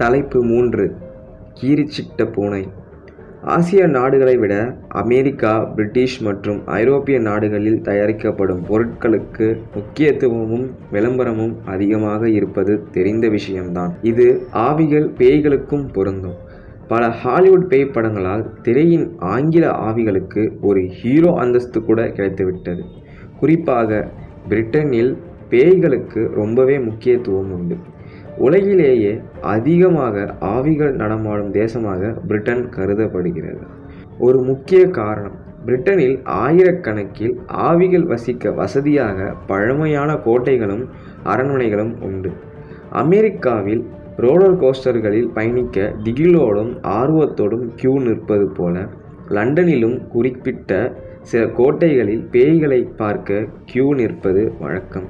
தலைப்பு மூன்று கீரிச்சிட்ட பூனை. ஆசிய நாடுகளை விட அமெரிக்கா பிரிட்டிஷ் மற்றும் ஐரோப்பிய நாடுகளில் தயாரிக்கப்படும் பொருட்களுக்கு முக்கியத்துவமும் விளம்பரமும் அதிகமாக இருப்பது தெரிந்த விஷயம்தான். இது ஆவிகள் பேய்களுக்கும் பொருந்தும். பல ஹாலிவுட் பேய் படங்களால் திரையின் ஆங்கில ஆவிகளுக்கு ஒரு ஹீரோ அந்தஸ்து கூட கிடைத்துவிட்டது. குறிப்பாக பிரிட்டனில் பேய்களுக்கு ரொம்பவே முக்கியத்துவம் உண்டு. உலகிலேயே அதிகமாக ஆவிகள் நடமாடும் தேசமாக பிரிட்டன் கருதப்படுகிறது. ஒரு முக்கிய காரணம் பிரிட்டனில் ஆயிரக்கணக்கில் ஆவிகள் வசிக்க வசதியாக பழமையான கோட்டைகளும் அரண்மனைகளும் உண்டு. அமெரிக்காவில் ரோலர் கோஸ்டர்களில் பயணிக்க திகிலோடும் ஆர்வத்தோடும் கியூ நிற்பது போல லண்டனிலும் குறிப்பிட்ட சில கோட்டைகளில் பேய்களை பார்க்க கியூ நிற்பது வழக்கம்.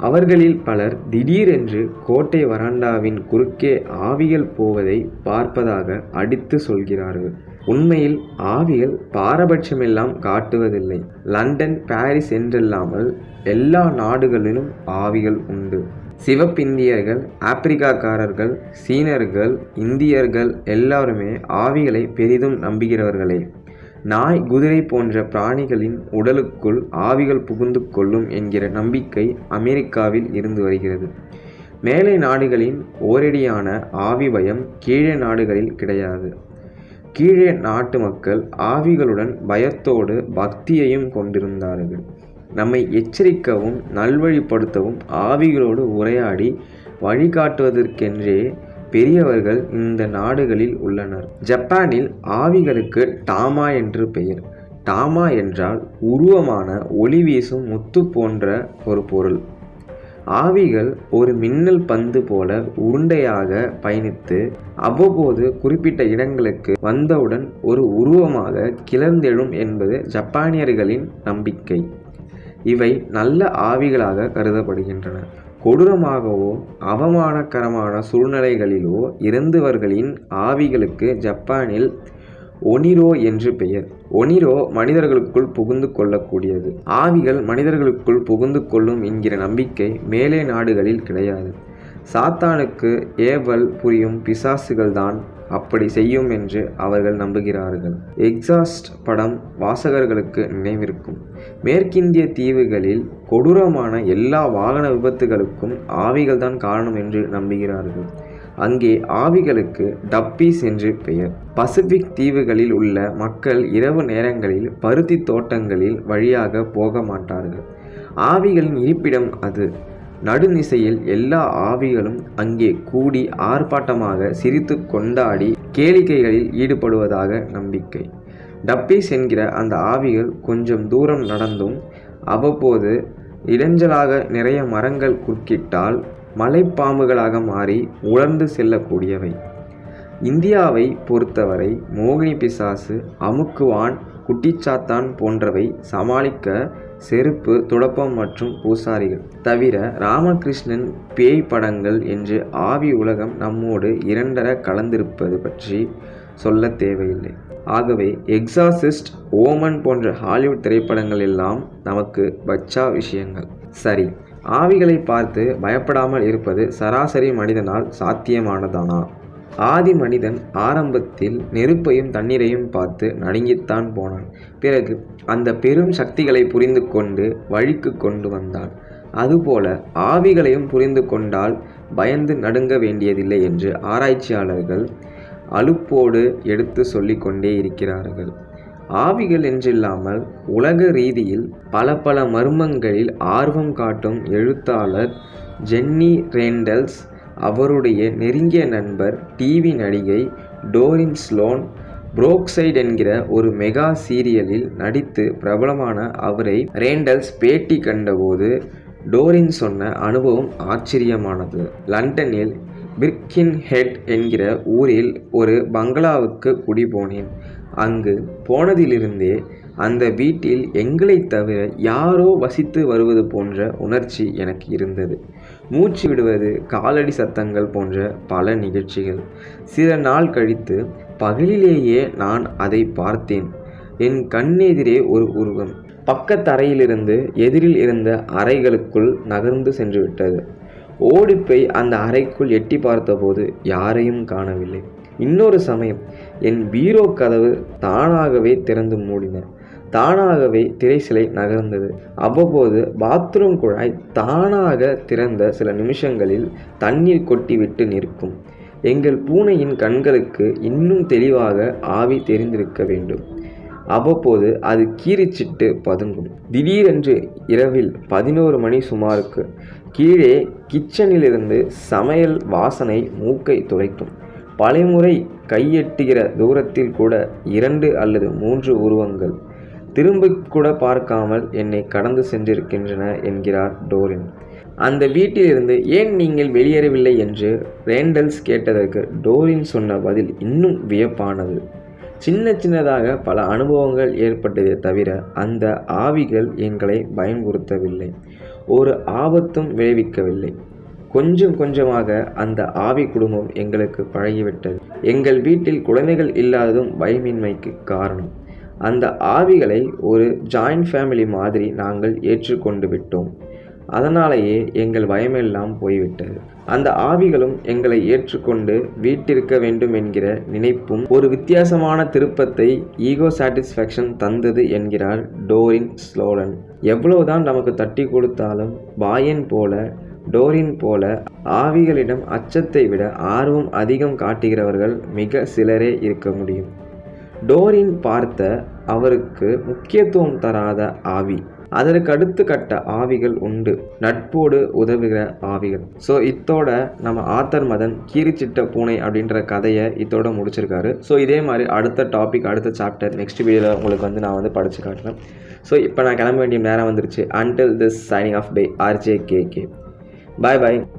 அவர்களில் பலர் திடீரென்று கோட்டை வராண்டாவின் குறுக்கே ஆவிகள் போவதை பார்ப்பதாக அடித்து சொல்கிறார்கள். உண்மையில் ஆவிகள் பாரபட்சமெல்லாம் காட்டுவதில்லை. லண்டன் பாரிஸ் என்றில்லாமல் எல்லா நாடுகளிலும் ஆவிகள் உண்டு. சிவப்பிந்தியர்கள் ஆப்பிரிக்காக்காரர்கள் சீனர்கள் இந்தியர்கள் எல்லாருமே ஆவிகளை பெரிதும் நம்புகிறவர்களே. நாய் குதிரை போன்ற பிராணிகளின் உடலுக்குள் ஆவிகள் புகுந்து கொள்ளும் என்கிற நம்பிக்கை அமெரிக்காவில் இருந்து வருகிறது. மேலை நாடுகளின் ஓரடியான ஆவி பயம் கீழே நாடுகளில் கிடையாது. கீழே நாட்டு மக்கள் ஆவிகளுடன் பயத்தோடு பக்தியையும் கொண்டிருந்தார்கள். நம்மை எச்சரிக்கவும் நல்வழிப்படுத்தவும் ஆவிகளோடு உரையாடி வழிகாட்டுவதற்கென்றே பெரியவர்கள் இந்த நாடுகளில் உள்ளனர். ஜப்பானில் ஆவிகளுக்கு டாமா என்று பெயர். டாமா என்றால் உருவமான ஒளி வீசும் முத்து போன்ற ஒரு பொருள். ஆவிகள் ஒரு மின்னல் பந்து போல உருண்டையாக பயணித்து அவ்வப்போது குறிப்பிட்ட இடங்களுக்கு வந்தவுடன் ஒரு உருவமாக கிளர்ந்தெழும் என்பது ஜப்பானியர்களின் நம்பிக்கை. இவை நல்ல ஆவிகளாக கருதப்படுகின்றன. கொடூரமாகவோ அவமானகரமான சூழ்நிலைகளிலோ இறந்தவர்களின் ஆவிகளுக்கு ஜப்பானில் ஒனிரோ என்று பெயர். ஒனிரோ மனிதர்களுக்குள் புகுந்து கொள்ளக்கூடியது. ஆவிகள் மனிதர்களுக்குள் புகுந்து கொள்ளும் என்கிற நம்பிக்கை மேலே நாடுகளில் கிடையாது. சாத்தானுக்கு ஏவல் புரியும் பிசாசுகள்தான் அப்படி செய்யும் என்று அவர்கள் நம்புகிறார்கள். எக்ஸாஸ்ட் படம் வாசகர்களுக்கு நினைவிருக்கும். மேற்கிந்திய தீவுகளில் கொடூரமான எல்லா வாகன விபத்துகளுக்கும் ஆவிகள் தான் காரணம் என்று நம்புகிறார்கள். அங்கே ஆவிகளுக்கு டப்பீஸ் என்று பெயர். பசிபிக் தீவுகளில் உள்ள மக்கள் இரவு நேரங்களில் பருத்தி தோட்டங்களில் வழியாக போக மாட்டார்கள். ஆவிகளின் இருப்பிடம் அது. நடுநிசையில் எல்லா ஆவிகளும் அங்கே கூடி ஆர்ப்பாட்டமாக சிரித்து கொண்டாடி கேளிக்கைகளில் ஈடுபடுவதாக நம்பிக்கை. டப்பீஸ் என்கிற அந்த ஆவிகள் கொஞ்சம் தூரம் நடந்தும் அவ்வப்போது இடைஞ்சலாக நிறைய மரங்கள் குறுக்கிட்டால் மலைப்பாம்புகளாக மாறி உலர்ந்து செல்லக்கூடியவை. இந்தியாவை பொறுத்தவரை மோகினி பிசாசு அமுக்குவான் குட்டிச்சாத்தான் போன்றவை சமாளிக்க செருப்பு துடப்பம் மற்றும் பூசாரிகள். தவிர ராமகிருஷ்ணன் பேய் படங்கள் என்று ஆவி உலகம் நம்மோடு இரண்டர கலந்திருப்பது பற்றி சொல்ல தேவையில்லை. ஆகவே எக்ஸாசிஸ்ட் ஓமன் போன்ற ஹாலிவுட் திரைப்படங்கள் எல்லாம் நமக்கு பச்சா விஷயங்கள். சரி ஆவிகளை பார்த்து பயப்படாமல் இருப்பது சராசரி மனிதனால் சாத்தியமானதானா? ஆதி மனிதன் ஆரம்பத்தில் நெருப்பையும் தண்ணீரையும் பார்த்து நடுங்கித்தான் போனான். பிறகு அந்த பெரும் சக்திகளை புரிந்து கொண்டு வழிக்கு கொண்டு வந்தான். அதுபோல ஆவிகளையும் புரிந்து கொண்டால் பயந்து நடுங்க வேண்டியதில்லை என்று ஆராய்ச்சியாளர்கள் அலுப்போடு எடுத்து சொல்லிக்கொண்டே இருக்கிறார்கள். ஆவிகள் என்றில்லாமல் உலக ரீதியில் பல பல மர்மங்களில் ஆர்வம் காட்டும் எழுத்தாளர் ஜென்னி ரேண்டல்ஸ் அவருடைய நெருங்கிய நண்பர் டிவி நடிகை டோரின் ஸ்லோன் புரோக்சைட் என்கிற ஒரு மெகா சீரியலில் நடித்து பிரபலமான அவரை ரேண்டல்ஸ் பேட்டி கண்டபோது டோரின் சொன்ன அனுபவம் ஆச்சரியமானது. லண்டனில் பிர்கின்ஹெட் என்கிற ஊரில் ஒரு பங்களாவுக்கு குடிபோனேன். அங்கு போனதிலிருந்தே அந்த வீட்டில் எங்களைத் தவிர யாரோ வசித்து வருவது போன்ற உணர்ச்சி எனக்கு இருந்தது. மூச்சு விடுவது காலடி சத்தங்கள் போன்ற பல நிகழ்ச்சிகள். சில நாள் கழித்து பகலிலேயே நான் அதை பார்த்தேன். என் கண்ணெதிரே ஒரு உருவம். பக்கத்தரையிலிருந்து எதிரில் இருந்த அறைகளுக்குள் நகர்ந்து சென்று விட்டது ஓடிப்போய் அந்த அறைக்குள் எட்டி பார்த்தபோது யாரையும் காணவில்லை. இன்னொரு சமயம் என் பீரோ கதவு தானாகவே திறந்து மூடின. தானாகவே திரைசிலை நகர்ந்தது. அவ்வப்போது பாத்ரூம் குழாய் தானாக திறந்த சில நிமிஷங்களில் தண்ணீர் கொட்டிவிட்டு நிற்கும். எங்கள் பூனையின் கண்களுக்கு இன்னும் தெளிவாக ஆவி தெரிந்திருக்க வேண்டும். அவ்வப்போது அது கீறிச்சிட்டு பதுங்கும். திடீரென்று இரவில் பதினோரு மணி சுமாருக்கு கீழே கிச்சனிலிருந்து சமையல் வாசனை மூக்கை துளைக்கும் பலமுறை கையெட்டுகிற தூரத்தில் கூட இரண்டு அல்லது மூன்று உருவங்கள். திரும்ப கூட பார்க்காமல் என்னை கடந்து சென்றிருக்கின்றன என்கிறார் டோரின். அந்த வீட்டிலிருந்து ஏன் நீங்கள் வெளியேறவில்லை என்று ரேண்டல்ஸ் கேட்டதற்கு டோரின் சொன்ன பதில் இன்னும் வியப்பானது. சின்ன சின்னதாக பல அனுபவங்கள் ஏற்பட்டதே தவிர அந்த ஆவிகள் எங்களை பயன்படுத்தவில்லை. ஒரு ஆபத்தும் விளைவிக்கவில்லை. கொஞ்சம் கொஞ்சமாக அந்த ஆவி குடும்பம் எங்களுக்கு பழகிவிட்டது. எங்கள் வீட்டில் குழந்தைகள் இல்லாததும் பயமின்மைக்கு காரணம். அந்த ஆவிகளை ஒரு ஜாயிண்ட் ஃபேமிலி மாதிரி நாங்கள் ஏற்றுக்கொண்டு விட்டோம். அதனாலேயே எங்கள் பயமெல்லாம் போய்விட்டது. அந்த ஆவிகளும் எங்களை ஏற்றுக்கொண்டு வீட்டிருக்க வேண்டும் என்கிற நினைப்பும் ஒரு வித்தியாசமான திருப்பத்தை ஈகோ சாட்டிஸ்ஃபேக்ஷன் தந்தது என்கிறார் டோரின் ஸ்லோலன் எவ்வளவுதான் நமக்கு தட்டி கொடுத்தாலும் பாயன் போல டோரின் போல ஆவிகளிடம் அச்சத்தை விட ஆர்வம் அதிகம் காட்டுகிறவர்கள் மிக சிலரே இருக்க முடியும். டோரின் பார்த்த அவருக்கு முக்கியத்துவம் தராத ஆவி. அதற்கு அடுத்து கட்ட ஆவிகள் உண்டு. நட்போடு உதவுகிற ஆவிகள். ஸோ இத்தோட நம்ம ஆத்தர் மதன் கீரிச்சிட்ட பூனை அப்படின்ற கதையை இத்தோட முடிச்சிருக்காரு. ஸோ இதே மாதிரி அடுத்த டாபிக் அடுத்த சாப்டர் நெக்ஸ்ட் வீடியோவில் உங்களுக்கு வந்து நான் வந்து படித்து காட்டுறேன். ஸோ இப்போ நான் கிளம்ப வேண்டிய நேரம் வந்துருச்சு. Until this signing off by RJ K K bye bye